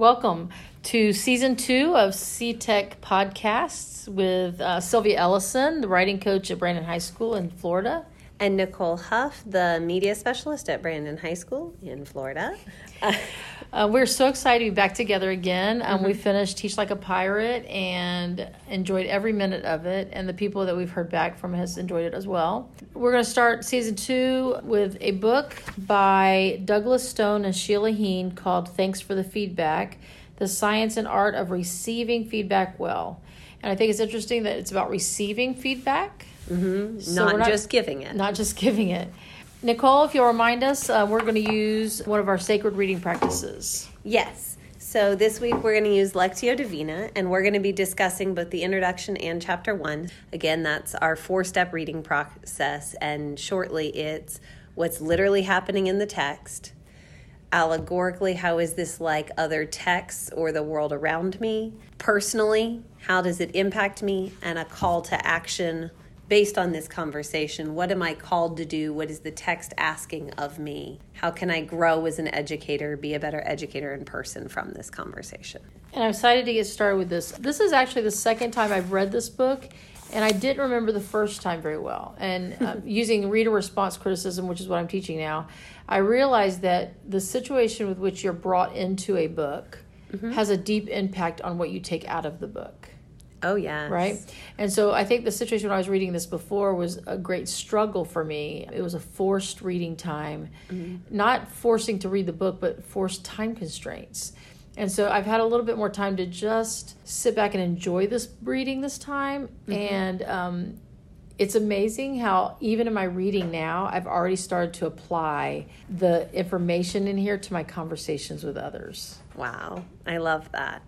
Welcome to season two of CTech Podcasts with uh, Sylvia Ellison, the writing coach at Brandon High School in Florida. And Nicole Huff, the media specialist at Brandon High School in Florida. Uh, we're so excited to be back together again. Um, mm-hmm. We finished Teach Like a Pirate and enjoyed every minute of it, and the people that we've heard back from has enjoyed it as well. We're going to start season two with a book by Douglas Stone and Sheila Heen called Thanks for the Feedback The Science and Art of Receiving Feedback Well. And I think it's interesting that it's about receiving feedback. Mm-hmm. So not, not just giving it. Not just giving it. Nicole, if you'll remind us, uh, we're going to use one of our sacred reading practices. Yes. So this week we're going to use Lectio Divina, and we're going to be discussing both the introduction and chapter one. Again, that's our four step reading process, and shortly it's what's literally happening in the text. Allegorically, how is this like other texts or the world around me? Personally, how does it impact me? And a call to action based on this conversation, what am I called to do? What is the text asking of me? How can I grow as an educator, be a better educator in person from this conversation? And I'm excited to get started with this. This is actually the second time I've read this book, and I didn't remember the first time very well. And uh, using reader response criticism, which is what I'm teaching now, I realized that the situation with which you're brought into a book mm-hmm. has a deep impact on what you take out of the book. Oh, yeah. Right? And so I think the situation when I was reading this before was a great struggle for me. It was a forced reading time, mm-hmm. not forcing to read the book, but forced time constraints. And so I've had a little bit more time to just sit back and enjoy this reading this time. Mm-hmm. And um, it's amazing how, even in my reading now, I've already started to apply the information in here to my conversations with others. Wow. I love that.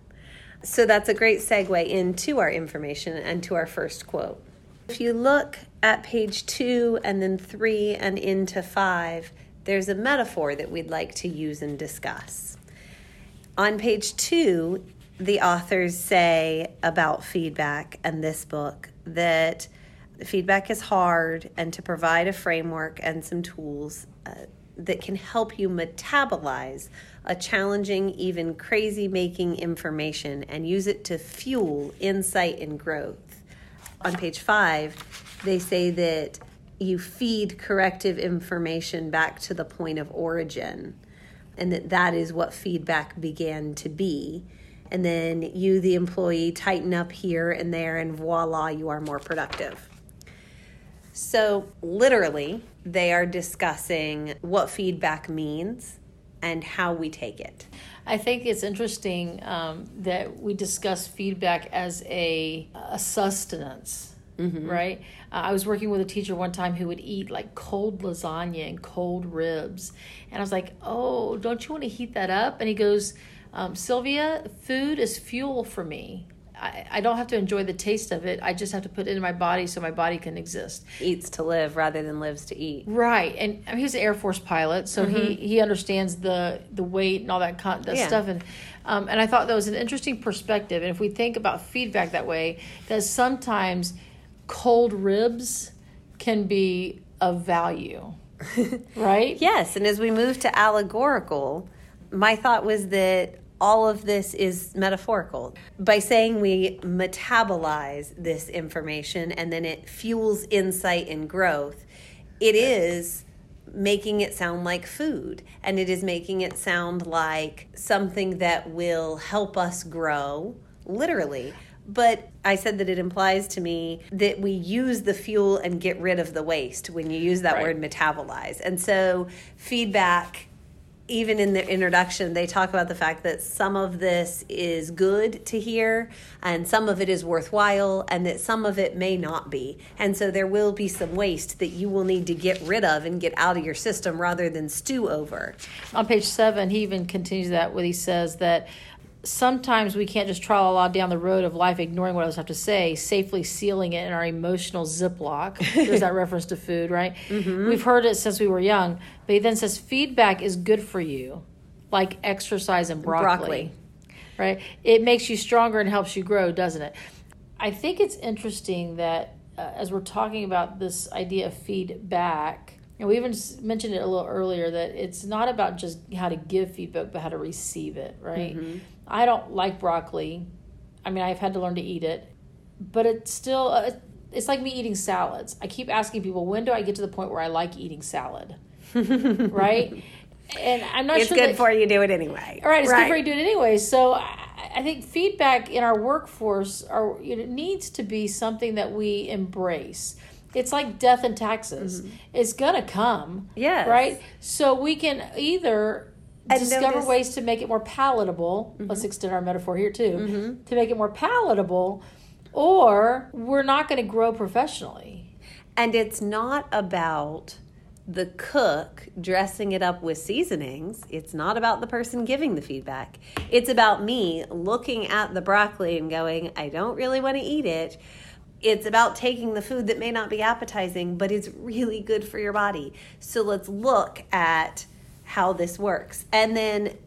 So that's a great segue into our information and to our first quote. If you look at page two and then three and into five, there's a metaphor that we'd like to use and discuss. On page two, the authors say about feedback and this book that feedback is hard and to provide a framework and some tools uh, that can help you metabolize a challenging, even crazy making information and use it to fuel insight and growth. On page five, they say that you feed corrective information back to the point of origin and that that is what feedback began to be. And then you, the employee, tighten up here and there, and voila, you are more productive. So, literally, they are discussing what feedback means and how we take it. I think it's interesting um, that we discuss feedback as a, a sustenance, mm-hmm. right? Uh, I was working with a teacher one time who would eat like cold lasagna and cold ribs. And I was like, oh, don't you want to heat that up? And he goes, um, Sylvia, food is fuel for me. I, I don't have to enjoy the taste of it. I just have to put it in my body so my body can exist. Eats to live rather than lives to eat. Right, and I mean, he's an Air Force pilot, so mm-hmm. he he understands the the weight and all that, con- that yeah. stuff. And um, and I thought that was an interesting perspective. And if we think about feedback that way, that sometimes cold ribs can be of value, right? Yes, and as we move to allegorical, my thought was that all of this is metaphorical. By saying we metabolize this information and then it fuels insight and growth, it is making it sound like food and it is making it sound like something that will help us grow, literally. But I said that it implies to me that we use the fuel and get rid of the waste when you use that right. word metabolize. And so feedback even in the introduction, they talk about the fact that some of this is good to hear and some of it is worthwhile and that some of it may not be. And so there will be some waste that you will need to get rid of and get out of your system rather than stew over. On page seven, he even continues that when he says that sometimes we can't just trawl lot down the road of life ignoring what others have to say, safely sealing it in our emotional ziploc. There's that reference to food, right? Mm-hmm. We've heard it since we were young. But he then says feedback is good for you, like exercise and broccoli. broccoli. Right? It makes you stronger and helps you grow, doesn't it? I think it's interesting that uh, as we're talking about this idea of feedback, And we even mentioned it a little earlier that it's not about just how to give feedback, but how to receive it, right? I don't like broccoli. I mean, I've had to learn to eat it, but it's still, uh, it's like me eating salads. I keep asking people, when do I get to the point where I like eating salad? right? And I'm not It's sure It's good that, for you to do it anyway. all right, it's good for you to do it anyway. So I, I think feedback in our workforce are you know, needs to be something that we embrace. It's like death and taxes. It's gonna come. Mm-hmm. Yes. Right. So we can either And discover Mm-hmm. ways to make it more palatable. Let's extend our metaphor here too. To make it more palatable, or we're not going to grow professionally. And it's not about the cook dressing it up with seasonings. It's not about the person giving the feedback. It's about me looking at the broccoli and going, I don't really want to eat it. It's about taking the food that may not be appetizing, but is really good for your body. So let's look at how this works. And then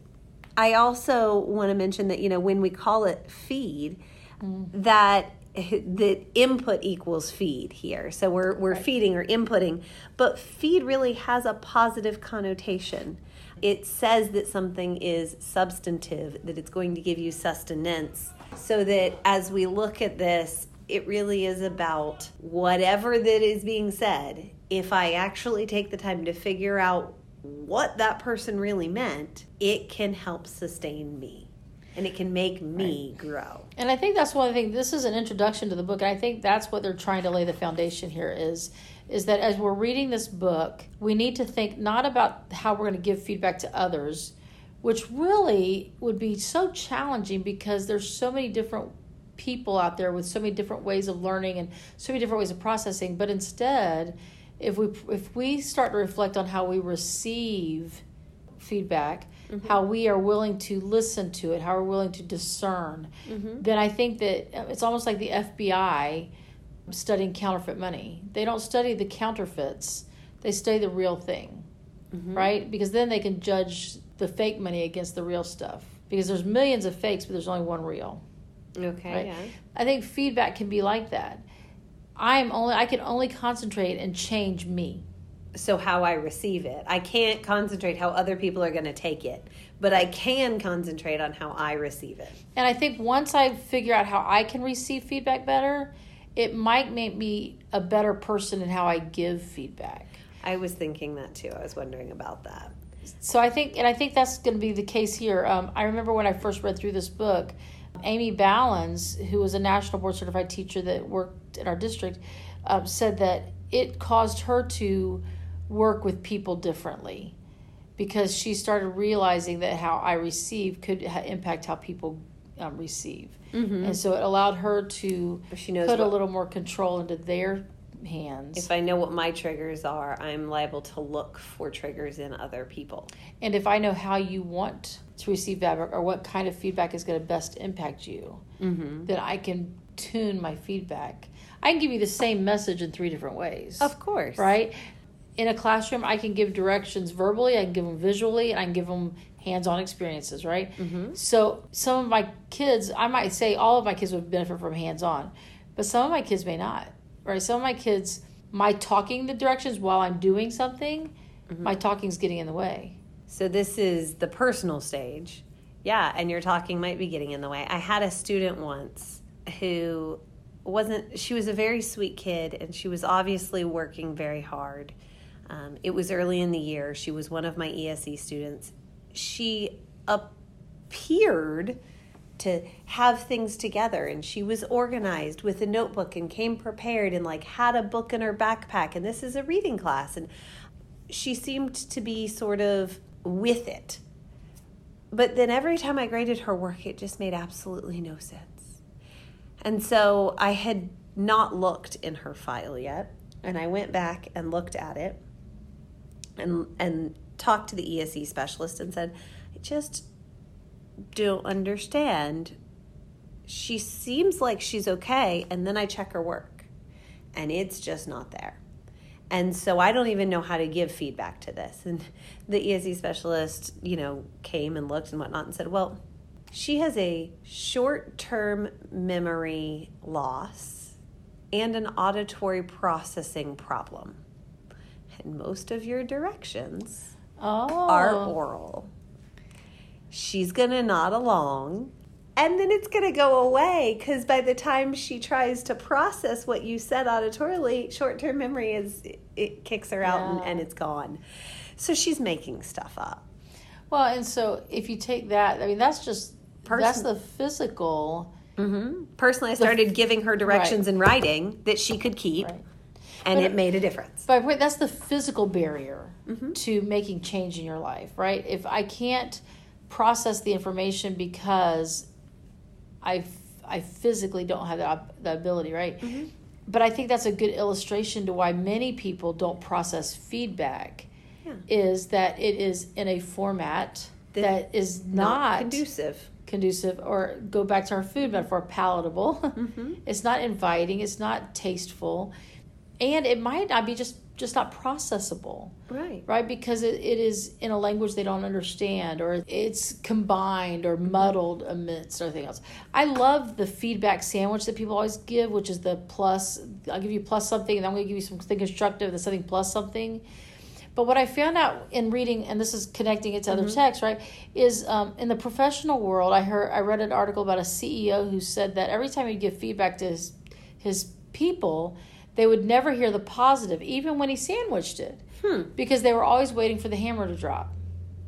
I also want to mention that, you know, when we call it feed, mm-hmm. that that input equals feed here. So we're we're feeding or inputting, but feed really has a positive connotation. It says that something is substantive, that it's going to give you sustenance. So that as we look at this, it really is about whatever that is being said. If I actually take the time to figure out what that person really meant, it can help sustain me and it can make me grow. And I think that's one the. This is an introduction to the book, and I think that's what they're trying to lay the foundation here is is that as we're reading this book, we need to think not about how we're going to give feedback to others, which really would be so challenging because there's so many different people out there with so many different ways of learning and so many different ways of processing. But instead, if we if we start to reflect on how we receive feedback, mm-hmm. how we are willing to listen to it, how we're willing to discern, mm-hmm. then I think that uh, it's almost like the FBI studying counterfeit money. They don't study the counterfeits, they study the real thing, mm-hmm. right? Because then they can judge the fake money against the real stuff. Because there's millions of fakes, but there's only one real. Okay. Right? Yeah. I think feedback can be like that. I am only I can only concentrate and change me. So how I receive it, I can't concentrate how other people are going to take it, but I can concentrate on how I receive it. And I think once I figure out how I can receive feedback better, it might make me a better person in how I give feedback. I was thinking that too. I was wondering about that. So I think, and I think that's going to be the case here. Um, I remember when I first read through this book, Amy Ballens, who was a national board certified teacher that worked in our district, um, said that it caused her to work with people differently because she started realizing that how I receive could ha- impact how people um, receive, and so it allowed her to She knows put a little more control into their hands. If I know what my triggers are, I'm liable to look for triggers in other people. And if I know how you want to receive feedback or what kind of feedback is going to best impact you, then I can tune my feedback. I can give you the same message in three different ways. Of course. Right? In a classroom, I can give directions verbally, I can give them visually, and I can give them hands on experiences, right? Mm-hmm. So some of my kids, I might say all of my kids would benefit from hands on, but some of my kids may not, right? Some of my kids, my talking the directions while I'm doing something, mm-hmm. my talking's getting in the way. So this is the personal stage. Yeah, and your talking might be getting in the way. I had a student once who wasn't she was a very sweet kid and she was obviously working very hard. Um, it was early in the year. She was one of my ESE students. She appeared to have things together and she was organized with a notebook and came prepared and like had a book in her backpack and this is a reading class and she seemed to be sort of with it. But then every time I graded her work, it just made absolutely no sense. And so I had not looked in her file yet, and I went back and looked at it and and talked to the ESE specialist and said, I just don't understand. She seems like she's okay, and then I check her work, and it's just not there. And so I don't even know how to give feedback to this. And the ESE specialist, you know, came and looked and whatnot and said, well, she has a short term memory loss and an auditory processing problem. and most of your directions Oh. are oral. She's going to nod along and then it's going to go away because by the time she tries to process what you said auditorily, short term memory is it kicks her out and, and it's gone. So she's making stuff up. Well, and so if you take that, I mean, that's just Person- that's the physical. Mm-hmm. Personally, I started giving her directions in writing that she could keep, Right. and But- it made a difference. But that's the physical barrier Mm-hmm. to making change in your life, right? If I can't process the information because I, I physically don't have the, the ability, right? Mm-hmm. But I think that's a good illustration to why many people don't process feedback. Yeah. Is that it is in a format That- that is Not not, conducive. Conducive, or go back to our food metaphor, palatable. Mm-hmm. It's not inviting. It's not tasteful, and it might not be just just not processable Right. right because it, it is in a language they don't understand or it's combined or muddled amidst everything else i love the feedback sandwich that people always give which is the plus i'll give you plus something and i'm going to give you something constructive and something plus something but what i found out in reading and this is connecting it to other texts right is um, in the professional world i heard i read an article about a ceo who said that every time he'd give feedback to his his people they would never hear the positive even when he sandwiched it Hmm. because they were always waiting for the hammer to drop.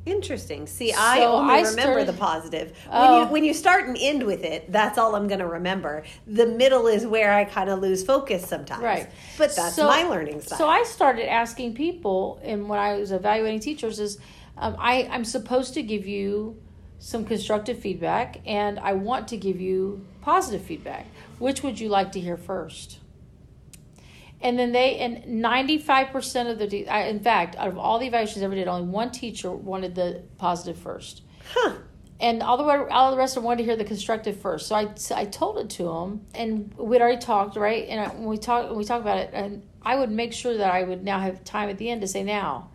Interesting. See, I only I remember started- the positive. When Oh. you when you start and end with it, that's all I'm going to remember. The middle is where I kind of lose focus sometimes. Right. But that's So- my learning style. So I started asking people, and when I was evaluating teachers, is um, I I'm supposed to give you some constructive feedback, and I want to give you positive feedback. Which would you like to hear first? And then they and ninety five percent of the I, in fact out of all the evaluations I ever did, only one teacher wanted the positive first. huh. and all the way, all the rest of them wanted to hear the constructive first. So I, I told it to them, and we'd already talked, right? And I, when we talk, when we talk about it, and I would make sure that I would now have time at the end to say, now,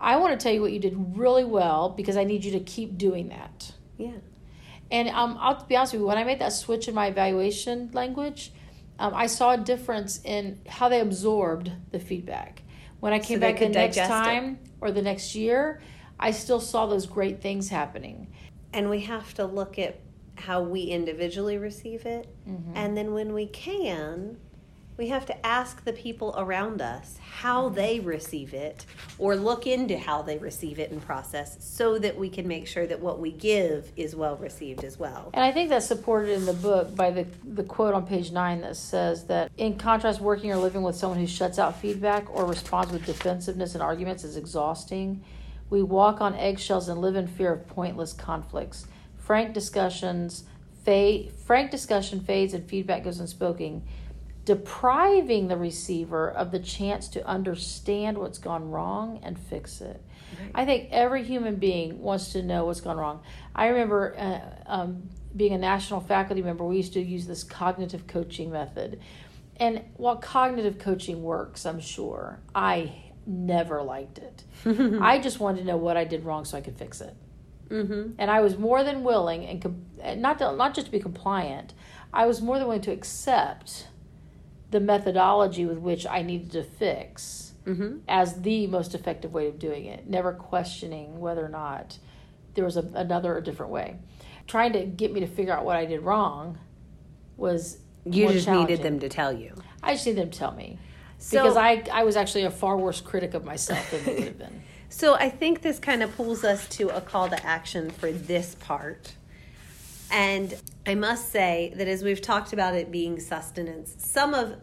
I want to tell you what you did really well because I need you to keep doing that. Yeah. And um, I'll be honest with you, when I made that switch in my evaluation language, um, I saw a difference in how they absorbed the feedback. When I came they back the next digest it. time or the next year, I still saw those great things happening. And we have to look at how we individually receive it. Mm-hmm. And then when we can, we have to ask the people around us how Mm-hmm. they receive it or look into how they receive it and process so that we can make sure that what we give is well received as well. And I think that's supported in the book by the, the quote on page nine that says that, in contrast, working or living with someone who shuts out feedback or responds with defensiveness and arguments is exhausting. We walk on eggshells and live in fear of pointless conflicts. Frank discussions fade, frank discussion fades and feedback goes unspoken, depriving the receiver of the chance to understand what's gone wrong and fix it. I think every human being wants to know what's gone wrong. I remember uh, um, being a national faculty member, we used to use this cognitive coaching method. And while cognitive coaching works, I'm sure, I never liked it. I just wanted to know what I did wrong so I could fix it. Mm-hmm. And I was more than willing, and com- and not to, not just to be compliant, I was more than willing to accept the methodology with which I needed to fix Mm-hmm. as the most effective way of doing it, never questioning whether or not there was a, another or different way. Trying to get me to figure out what I did wrong was You just needed them to tell you. I just needed them to tell me So- because I I was actually a far worse critic of myself than they would have been. So I think this kind of pulls us to a call to action for this part. And I must say that as we've talked about it being sustenance, some of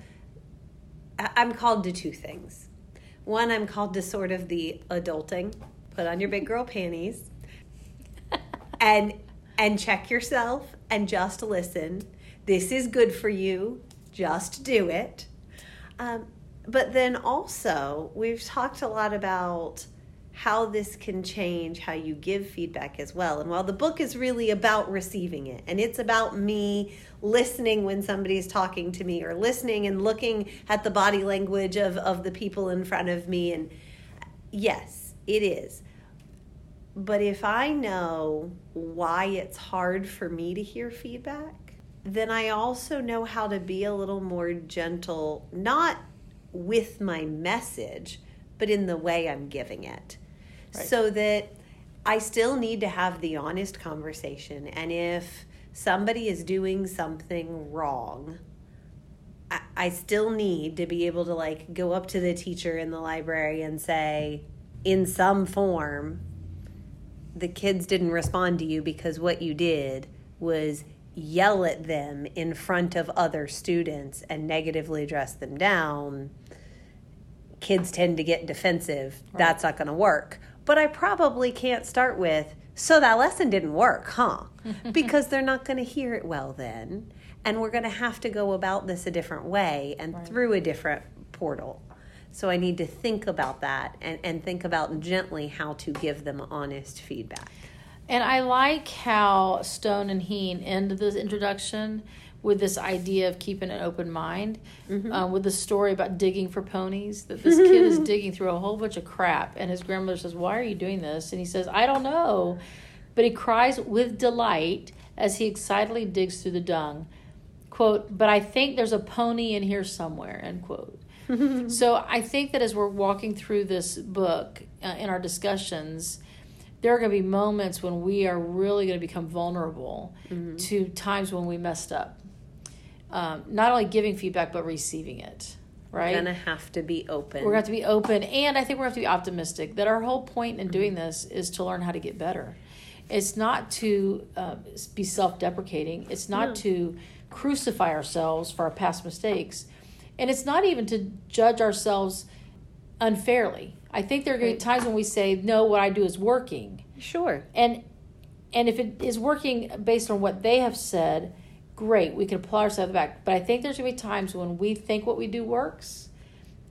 I'm called to two things. One, I'm called to sort of the adulting, put on your big girl panties, and and check yourself and just listen. This is good for you. Just do it. Um, but then also, we've talked a lot about how this can change how you give feedback as well. And while the book is really about receiving it, and it's about me listening when somebody's talking to me, or listening and looking at the body language of, of the people in front of me, and yes, it is. But if I know why it's hard for me to hear feedback, then I also know how to be a little more gentle, not with my message, but in the way I'm giving it. Right. So that I still need to have the honest conversation. And if somebody is doing something wrong, I, I still need to be able to like go up to the teacher in the library and say, in some form, the kids didn't respond to you because what you did was yell at them in front of other students and negatively dress them down. Kids tend to get defensive. That's not going to work. But I probably can't start with, so that lesson didn't work, huh? because they're not going to hear it well then. And we're going to have to go about this a different way and Right. through a different portal. So I need to think about that and, and think about gently how to give them honest feedback. And I like how Stone and Heen end this introduction with this idea of keeping an open mind, uh, with the story about digging for ponies. That this kid is digging through a whole bunch of crap, and his grandmother says, "Why are you doing this?" And he says, "I don't know," but he cries with delight as he excitedly digs through the dung. "Quote: But I think there's a pony in here somewhere." End quote. so I think that as we're walking through this book uh, in our discussions, there are going to be moments when we are really going to become vulnerable to times when we messed up. Um, not only giving feedback, but receiving it, right? We're gonna have to be open. we're to have to be open, and I think we're to have to be optimistic that our whole point in doing this is to learn how to get better. It's not to uh, be self deprecating, it's not No. to crucify ourselves for our past mistakes, and it's not even to judge ourselves unfairly. I think there are going to be times when we say, no, what I do is working sure. and and if it is working based on what they have said great we can apply ourselves back but i think there's going to be times when we think what we do works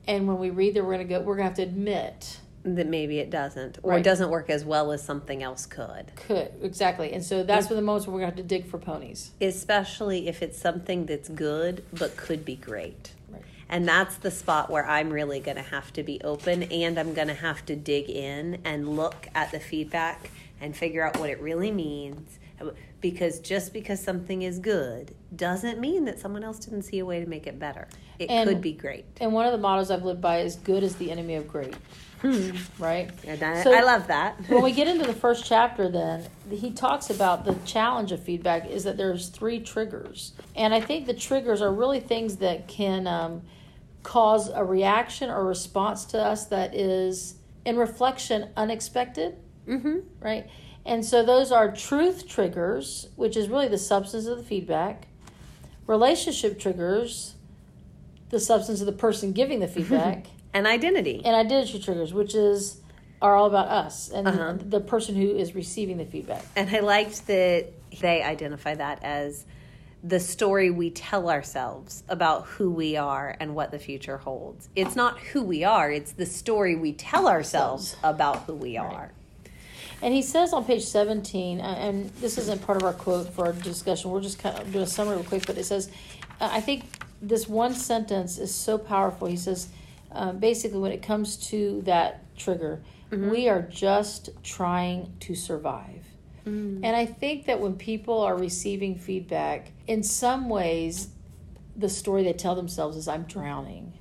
and when we read that we're going to go we're going to have to admit That maybe it doesn't, or Right. it doesn't work as well as something else could. could exactly and so that's when the moments when we're going to have to dig for ponies Especially if it's something that's good but could be great. Right. And that's the spot where I'm really going to have to be open and I'm going to have to dig in and look at the feedback and figure out what it really means. Because just because something is good doesn't mean that someone else didn't see a way to make it better. It And- could be great. and one of the mottos i've lived by is good is the enemy of great right I, So- I love that. when we get into the first chapter then he talks about the challenge of feedback is that there's three triggers and i think the triggers are really things that can um, cause a reaction or response to us that is in reflection unexpected mm-hmm. right and so those are truth triggers which is really the substance of the feedback relationship triggers the substance of the person giving the feedback And identity. and identity triggers, which is are all about us and Uh-huh. the person who is receiving the feedback. And I liked that they identify that as the story we tell ourselves about who we are and what the future holds. It's not who we are, it's the story we tell ourselves about who we are. And he says on page 17, uh, and this isn't part of our quote for our discussion, we're just kind of doing a summary real quick, but it says, uh, I think this one sentence is so powerful. He says, um, basically, when it comes to that trigger, we are just trying to survive. And I think that when people are receiving feedback, in some ways, the story they tell themselves is, I'm drowning.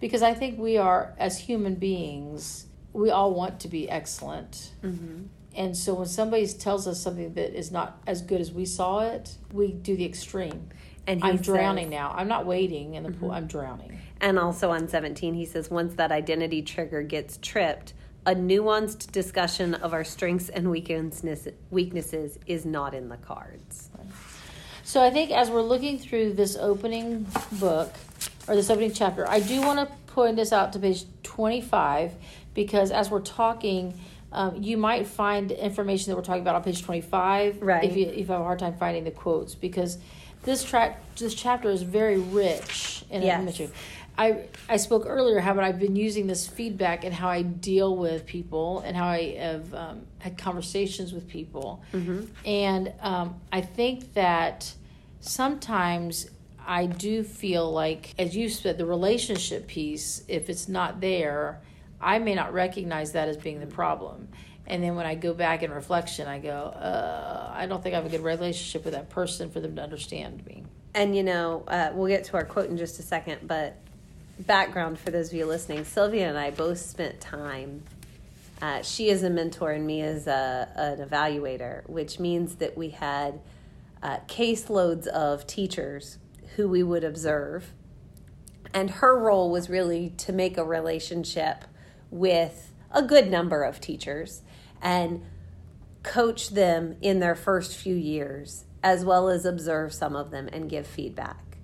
Because I think we are, as human beings, we all want to be excellent. And so when somebody tells us something that is not as good as we saw it, we do the extreme. And I'm says- drowning now. I'm not waiting in the pool. Mm-hmm. I'm drowning. And also on 17, he says, once that identity trigger gets tripped, a nuanced discussion of our strengths and weaknesses, weaknesses is not in the cards. So I think as we're looking through this opening book or this opening chapter, I do want to point this out to page 25 because as we're talking, um, you might find information that we're talking about on page 25 Right. if you, if you have a hard time finding the quotes because this track this chapter is very rich in Yes. information. I, I spoke earlier how I've been using this feedback and how I deal with people and how I have um, had conversations with people. And um, I think that sometimes I do feel like, as you said, the relationship piece, if it's not there, I may not recognize that as being the problem. And then when I go back in reflection, I go, uh, I don't think I have a good relationship with that person for them to understand me. And you know, uh, we'll get to our quote in just a second, but background for those of you listening, Sylvia and I both spent time. Uh, she is a mentor and me as a, an evaluator, which means that we had uh, caseloads of teachers who we would observe. And her role was really to make a relationship with a good number of teachers and coach them in their first few years, as well as observe some of them and give feedback.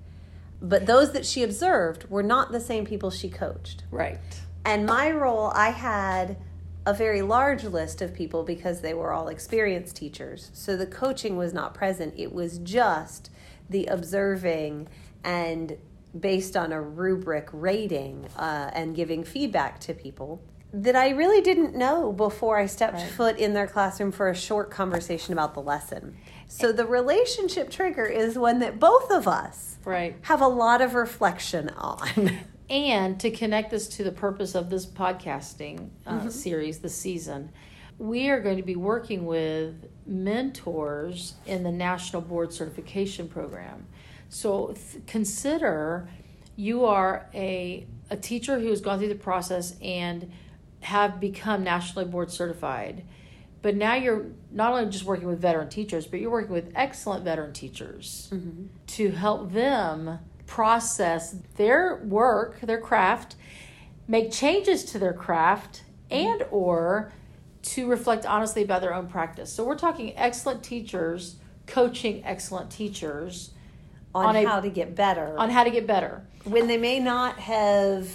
But those that she observed were not the same people she coached. Right. And my role, I had a very large list of people because they were all experienced teachers. So the coaching was not present. It was just the observing and based on a rubric rating uh, and giving feedback to people that I really didn't know before I stepped right. foot in their classroom for a short conversation about the lesson. So the relationship trigger is one that both of us right. have a lot of reflection on. and to connect this to the purpose of this podcasting uh, mm-hmm. series, the season, we are going to be working with mentors in the National Board Certification Program. So th- consider you are a, a teacher who has gone through the process and have become nationally board certified. But now you're not only just working with veteran teachers, but you're working with excellent veteran teachers mm-hmm. to help them process their work, their craft, make changes to their craft, and or to reflect honestly about their own practice. So we're talking excellent teachers coaching excellent teachers on, on a, how to get better. On how to get better. When they may not have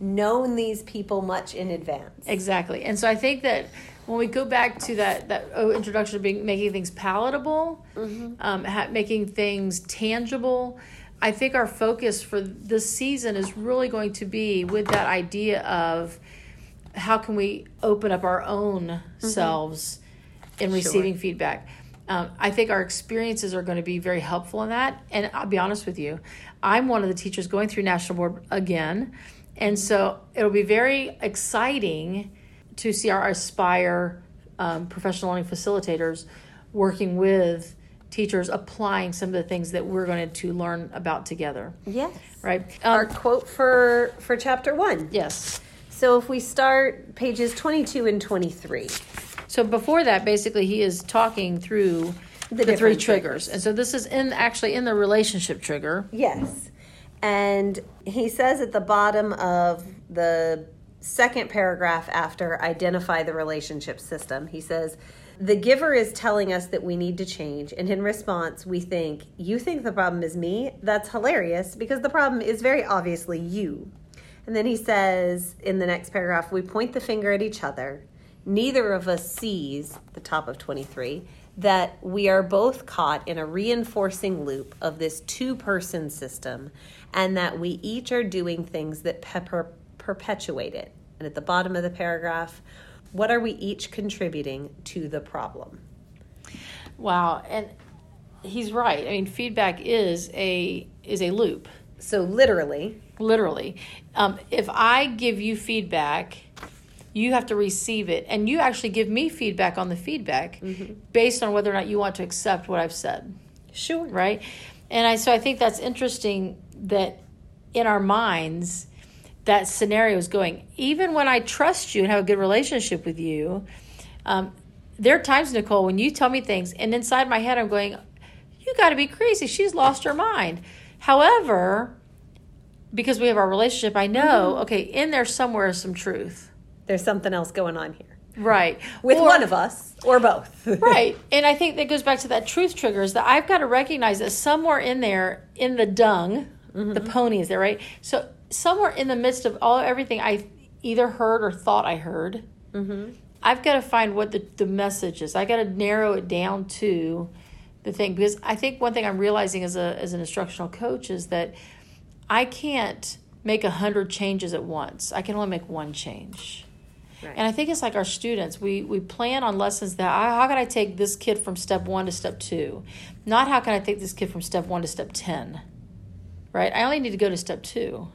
known these people much in advance. Exactly. And so I think that when we go back to that that oh, introduction of being making things palatable, mm-hmm. um, ha- making things tangible, I think our focus for this season is really going to be with that idea of how can we open up our own mm-hmm. selves in receiving sure. feedback. Um, I think our experiences are going to be very helpful in that. And I'll be honest with you, I'm one of the teachers going through National Board again. And so it'll be very exciting to see our Aspire um, professional learning facilitators working with teachers applying some of the things that we're going to learn about together. Yes. Right. Um, our quote for for chapter 1. Yes. So if we start pages 22 and 23. So before that basically he is talking through the, the three triggers. triggers. And so this is in actually in the relationship trigger. Yes. And he says at the bottom of the second paragraph after identify the relationship system, he says, the giver is telling us that we need to change. And in response, we think, You think the problem is me? That's hilarious because the problem is very obviously you. And then he says in the next paragraph, We point the finger at each other. Neither of us sees, the top of 23, that we are both caught in a reinforcing loop of this two person system and that we each are doing things that per- perpetuate it. And at the bottom of the paragraph, what are we each contributing to the problem? Wow, and he's right. I mean, feedback is a is a loop. So literally, literally, um, if I give you feedback you have to receive it. And you actually give me feedback on the feedback mm-hmm. based on whether or not you want to accept what i've said. Sure. Right? And i so i think that's interesting that in our minds that scenario is going. Even when i trust you and have a good relationship with you um, there are times nicole when you tell me things and inside my head i'm going you got to be crazy. She's lost her mind. However because we have our relationship i know mm-hmm. okay in there somewhere is some truth there's something else going on here. Right. With or, one of us or both. right. And I think that goes back to that truth triggers that I've got to recognize that somewhere in there, in the dung, mm-hmm. the pony is there, right? So somewhere in the midst of all everything I either heard or thought I heard, mm-hmm. I've got to find what the, the message is. I got to narrow it down to the thing because I think one thing I'm realizing as a as an instructional coach is that I can't make a hundred changes at once. I can only make one change. Right. And I think it's like our students. We we plan on lessons that how can I take this kid from step one to step two, not how can I take this kid from step one to step ten. Right. I only need to go to step two.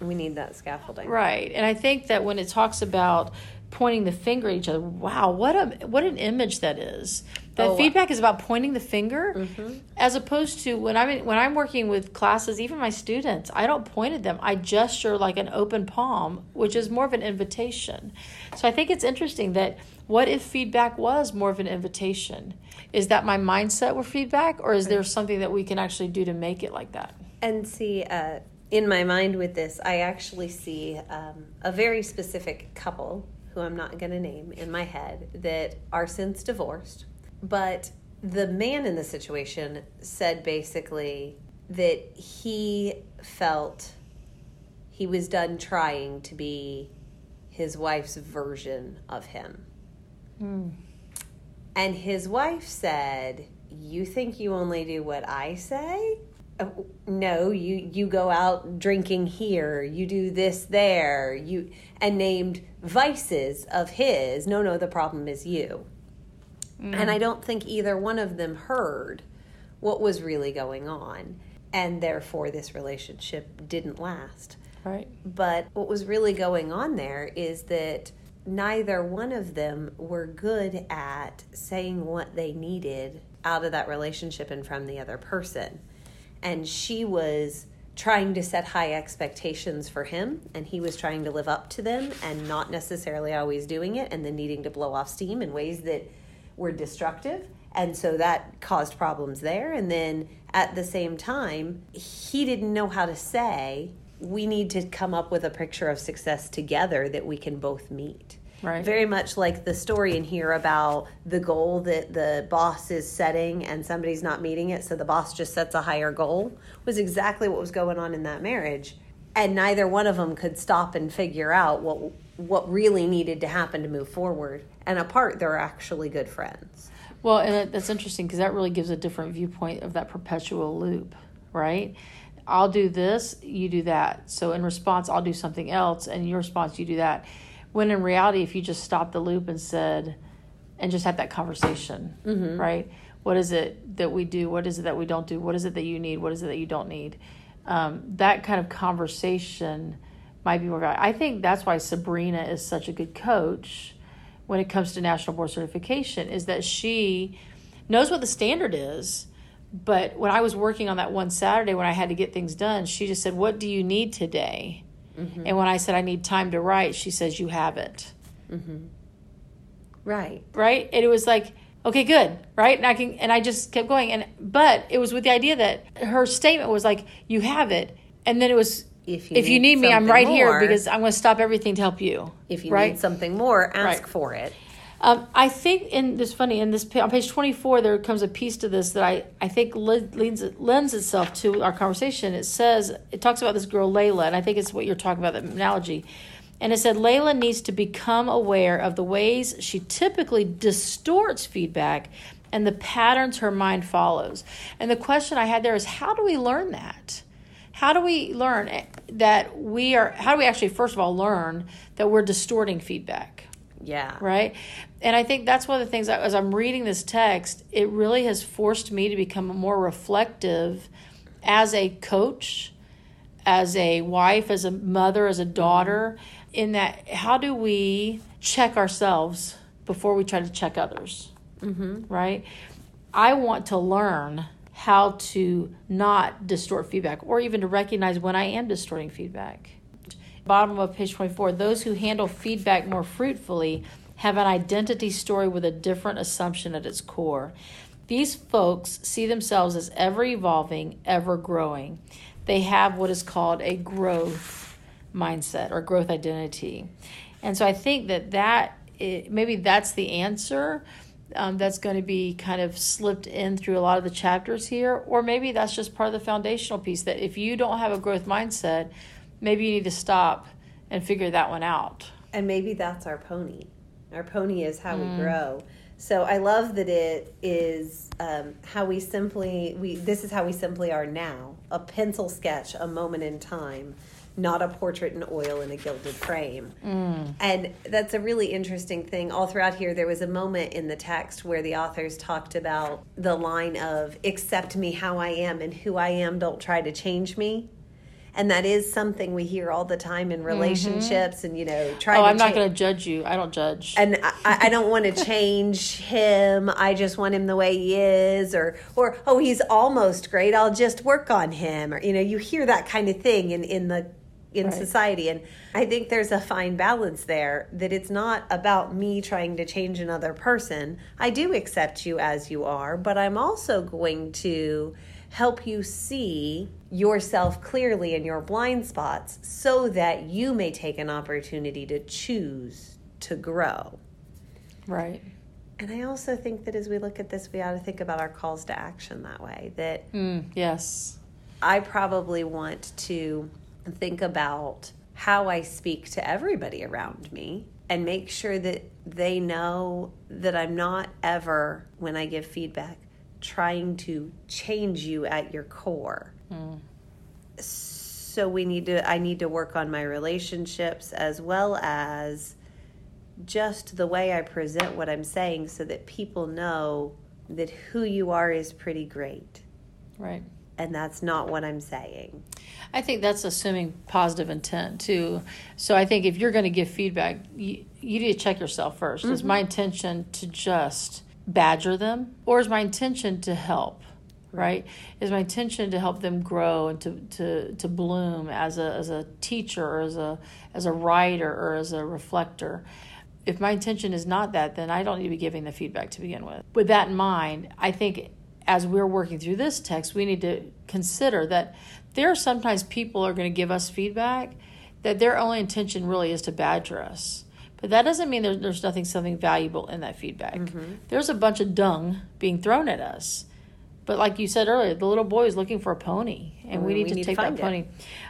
We need that scaffolding. Right. And I think that when it talks about pointing the finger at each other, wow, what a what an image that is. That Oh, feedback is about pointing the finger Mm-hmm. as opposed to when I'm in, when I'm working with classes, even my students, I don't point at them. I gesture like an open palm, which is more of an invitation. So I think it's interesting that what if feedback was more of an invitation? Is that my mindset with feedback or is there something that we can actually do to make it like that? And see, uh, in my mind with this, I actually see um, a very specific couple who I'm not going to name in my head that are since divorced. But the man in the situation said basically that he felt he was done trying to be his wife's version of him. Hmm. And his wife said, "You think you only do what I say? Uh, no, you you go out drinking here, you do this there, you and named vices of his. No, no, the problem is you." And I don't think either one of them heard what was really going on, and therefore this relationship didn't last. Right. But what was really going on there is that neither one of them were good at saying what they needed out of that relationship and from the other person. And she was trying to set high expectations for him, and he was trying to live up to them and not necessarily always doing it, and then needing to blow off steam in ways that were destructive. And so that caused problems there. And then at the same time, he didn't know how to say, we need to come up with a picture of success together that we can both meet. Right. Very much like the story in here about the goal that the boss is setting and somebody's not meeting it, so the boss just sets a higher goal, was exactly what was going on in that marriage. And neither one of them could stop and figure out what what really needed to happen to move forward. And apart, they're actually good friends. Well, and that's interesting because that really gives a different viewpoint of that perpetual loop, right? I'll do this, you do that. So in response, I'll do something else, and in your response, you do that. When in reality, if you just stopped the loop and said, and just had that conversation, right? What is it that we do? What is it that we don't do? What is it that you need? What is it that you don't need? Um, that kind of conversation might be more valuable. I think that's why Sabrina is such a good coach when it comes to national board certification is that she knows what the standard is but when i was working on that one saturday when i had to get things done she just said what do you need today Mm-hmm. and when i said i need time to write she says you have it. Mm-hmm. Right. right? And it was like okay good right? And i can and i just kept going. And but it was with the idea that her statement was like you have it. And then it was If you if you need need me i'm right here because i'm going to stop everything to help you. If you right? need something more, ask Right. for it. Um, I think in this funny in this on page twenty four there comes a piece to this that I I think le- leans lends itself to our conversation. It says it talks about this girl Layla, and I think it's what you're talking about the analogy. And it said Layla needs to become aware of the ways she typically distorts feedback and the patterns her mind follows. And the question I had there is how do we learn that? How do we learn that we are? How do we actually first of all learn that we're distorting feedback? Yeah. right? And I think that's one of the things as I'm reading this text, it really has forced me to become more reflective as a coach, as a wife, as a mother, as a daughter, in that how do we check ourselves before we try to check others, mm-hmm. right? I want to learn how to not distort feedback or even to recognize when I am distorting feedback bottom of page 24 those who handle feedback more fruitfully have an identity story with a different assumption at its core these folks see themselves as ever evolving ever growing they have what is called a growth mindset or growth identity and so i think that that i- maybe that's the answer um, that's going to be kind of slipped in through a lot of the chapters here or maybe that's just part of the foundational piece that if you don't have a growth mindset maybe you need to stop and figure that one out. And maybe that's our pony. Our pony is how Mm. we grow. So I love that it is um, how we simply we. This is how we simply are now. A pencil sketch, a moment in time, not a portrait in oil in a gilded frame. Mm. And that's a really interesting thing. All throughout here, there was a moment in the text where the authors talked about the line of "accept me how I am and who I am. Don't try to change me." And that is something we hear all the time in relationships mm-hmm. and you know try oh i'm cha- not going to judge you. I don't judge. And i, I don't want to change him. I just want him the way he is or or oh he's almost great. I'll just work on him or you know you hear that kind of thing in in the in right. society. And i think there's a fine balance there that it's not about me trying to change another person. I do accept you as you are but i'm also going to help you see yourself clearly in your blind spots so that you may take an opportunity to choose to grow. Right. And I also think that as we look at this, we ought to think about our calls to action that way. That, mm, yes. I probably want to think about how I speak to everybody around me and make sure that they know that I'm not ever, when I give feedback, trying to change you at your core. Mm. So we need to I need to work on my relationships as well as just the way I present what I'm saying so that people know that who you are is pretty great. Right. And that's not what I'm saying. I think that's assuming positive intent too. So I think if you're going to give feedback, you, you need to check yourself 1st mm-hmm. Is my intention to just badger them or is my intention to help right? Is my intention to help them grow and to, to, to bloom as a, as a teacher or as a, as a writer or as a reflector? If my intention is not that then i don't need to be giving the feedback to begin with. With that in mind i think as we're working through this text we need to consider that there are sometimes people are going to give us feedback that their only intention really is to badger us but that doesn't mean there's, there's nothing something valuable in that feedback. Mm-hmm. There's a bunch of dung being thrown at us. But like you said earlier, the little boy is looking for a pony, and we need we to need take to that pony.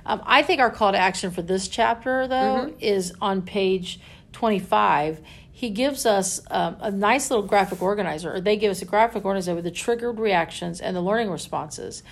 Um, I think our call to action for this chapter, though, mm-hmm. is on page 25. He gives us um, a nice little graphic organizer, or they give us a graphic organizer with the triggered reactions and the learning responses.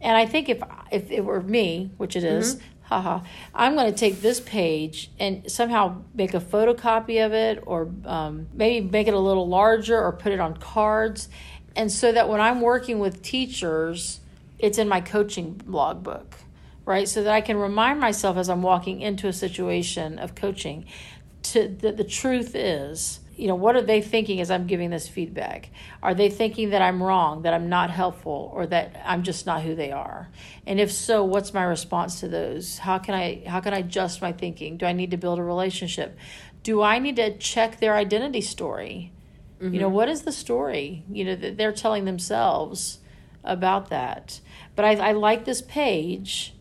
And I think if if it were me, which it is, mm-hmm haha, I'm going to take this page and somehow make a photocopy of it or um, maybe make it a little larger or put it on cards. And so that when I'm working with teachers, it's in my coaching logbook, right? So that I can remind myself as I'm walking into a situation of coaching to that the truth is you know, what are they thinking as I'm giving this feedback? Are they thinking that I'm wrong, that I'm not helpful, or that I'm just not who they are? And if so, what's my response to those? How can I how can I adjust my thinking? Do I need to build a relationship? Do I need to check their identity story? Mm-hmm. You know, mm-hmm. what is the story? You know, that they're telling themselves about that. But I, I like this page.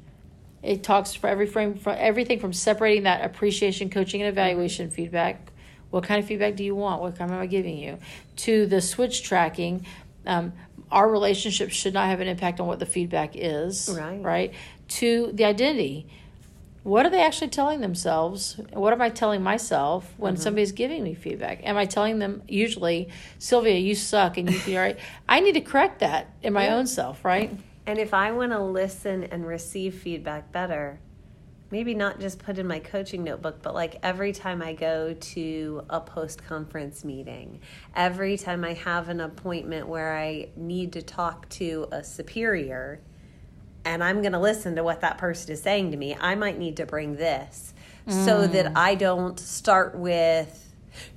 It talks for every frame, for everything from separating that appreciation, coaching, and evaluation feedback what kind of feedback do you want? What kind am I giving you? To the switch tracking, um, our relationship should not have an impact on what the feedback is. Right. Right. To the identity. What are they actually telling themselves? What am I telling myself when mm-hmm. somebody's giving me feedback? Am I telling them usually, Sylvia, you suck and you feel right? I need to correct that in my yeah. own self, right? And if I want to listen and receive feedback better, maybe not just put in my coaching notebook, but like every time I go to a post conference meeting, every time I have an appointment where I need to talk to a superior and I'm going to listen to what that person is saying to me, I might need to bring this mm. so that I don't start with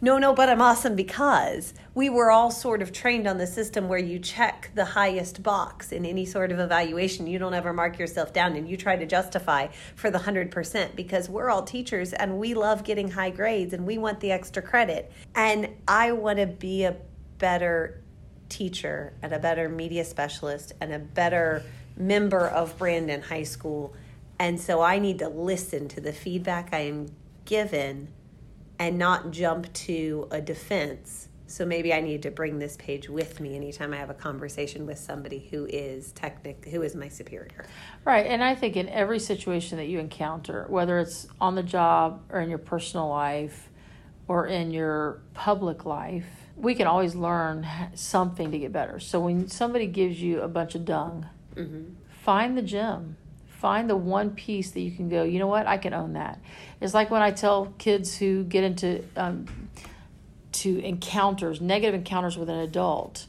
no, no, but I'm awesome because we were all sort of trained on the system where you check the highest box in any sort of evaluation. You don't ever mark yourself down and you try to justify for the 100% because we're all teachers and we love getting high grades and we want the extra credit. And I want to be a better teacher and a better media specialist and a better member of Brandon High School. And so I need to listen to the feedback I am given and not jump to a defense. So maybe I need to bring this page with me anytime I have a conversation with somebody who is technic who is my superior. Right, and I think in every situation that you encounter, whether it's on the job or in your personal life or in your public life, we can always learn something to get better. So when somebody gives you a bunch of dung, mm-hmm. find the gem find the one piece that you can go you know what i can own that it's like when i tell kids who get into um, to encounters negative encounters with an adult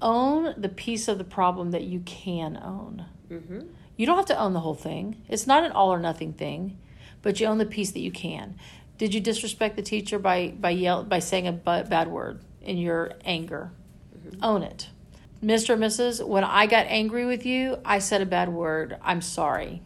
own the piece of the problem that you can own mm-hmm. You don't have to own the whole thing. It's not an all or nothing thing, but you own the piece that you can. Did you disrespect the teacher by by yell by saying a bad word in your anger? Mm-hmm. Own it. Mr. or Mrs., when I got angry with you, I said a bad word. I'm sorry.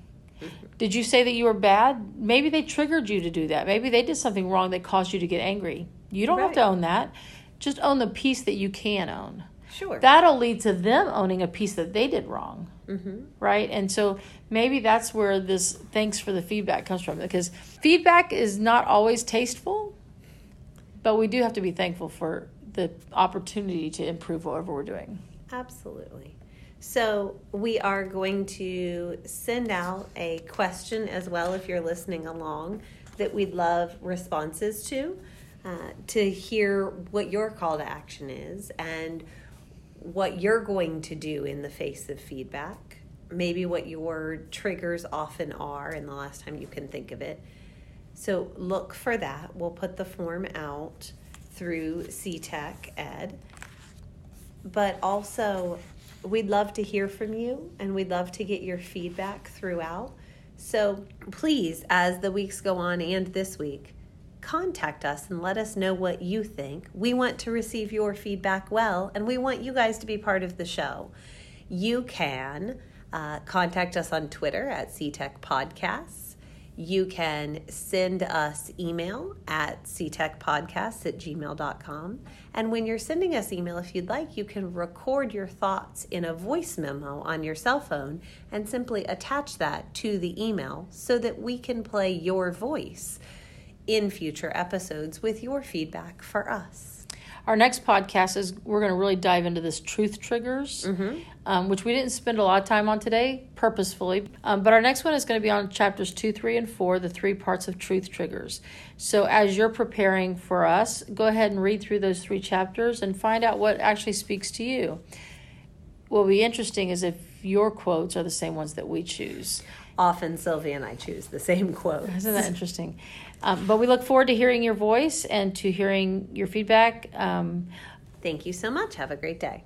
Did you say that you were bad? Maybe they triggered you to do that. Maybe they did something wrong that caused you to get angry. You don't right. have to own that. Just own the piece that you can own. Sure. That'll lead to them owning a piece that they did wrong. Mm-hmm. Right. And so maybe that's where this thanks for the feedback comes from because feedback is not always tasteful, but we do have to be thankful for the opportunity to improve whatever we're doing. Absolutely. So, we are going to send out a question as well if you're listening along that we'd love responses to, uh, to hear what your call to action is and what you're going to do in the face of feedback, maybe what your triggers often are, and the last time you can think of it. So look for that. We'll put the form out through CTEC Ed. But also, we'd love to hear from you and we'd love to get your feedback throughout. So please, as the weeks go on and this week, contact us and let us know what you think. We want to receive your feedback well, and we want you guys to be part of the show. You can uh, contact us on Twitter at CTEC Podcasts. You can send us email at ctechpodcasts at gmail.com. And when you're sending us email, if you'd like, you can record your thoughts in a voice memo on your cell phone and simply attach that to the email so that we can play your voice in future episodes with your feedback for us. Our next podcast is we're going to really dive into this truth triggers, mm-hmm. um, which we didn't spend a lot of time on today purposefully. Um, but our next one is going to be on chapters two, three, and four, the three parts of truth triggers. So as you're preparing for us, go ahead and read through those three chapters and find out what actually speaks to you. What will be interesting is if your quotes are the same ones that we choose. Often Sylvia and I choose the same quotes. Isn't that interesting? Um, but we look forward to hearing your voice and to hearing your feedback. Um, Thank you so much. Have a great day.